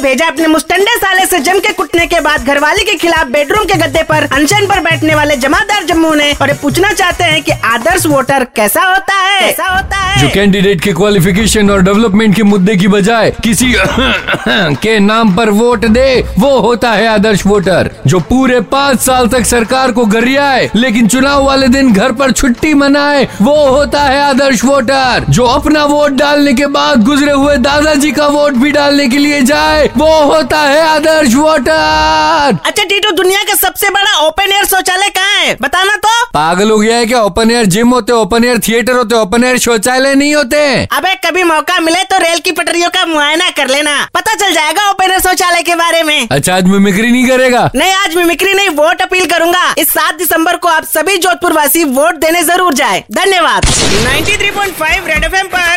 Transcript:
भेजा अपने मुस्टंडे साले से जम के कुटने के बाद घरवाली के खिलाफ बेडरूम के गद्दे पर अनशन पर बैठने वाले जमादार जम्मू ने और ये पूछना चाहते हैं कि आदर्श वोटर कैसा होता है? कैसा होता है? जो कैंडिडेट के क्वालिफिकेशन और डेवलपमेंट के मुद्दे की बजाय किसी के नाम पर वोट दे वो होता है आदर्श वोटर जो पूरे पाँच साल तक सरकार को गरियाए लेकिन चुनाव वाले दिन घर पर छुट्टी मनाए वो होता है आदर्श वोटर जो अपना वोट डालने के बाद गुजरे हुए दादाजी का वोट भी डालने के लिए जाए वो होता है आदर्श वोटर। अच्छा टीटू दुनिया का सबसे बड़ा ओपन एयर शौचालय कहाँ है? बताना तो। पागल हो गया है क्या? ओपन एयर जिम होते ओपन एयर थिएटर होते ओपन एयर शौचालय नहीं होते? अबे कभी मौका मिले तो रेल की पटरियों का मुआयना कर लेना। पता चल जाएगा ओपन एयर शौचालय के बारे में। अच्छा आज मिमिक्री नहीं करेगा? नहीं आज मिमिक्री नहीं वोट अपील करूँगा। इस सात दिसंबर को आप सभी जोधपुर वासी वोट देने ज़रूर जाए। धन्यवाद। 93.5 रेड एफएम पर आदर्श कौन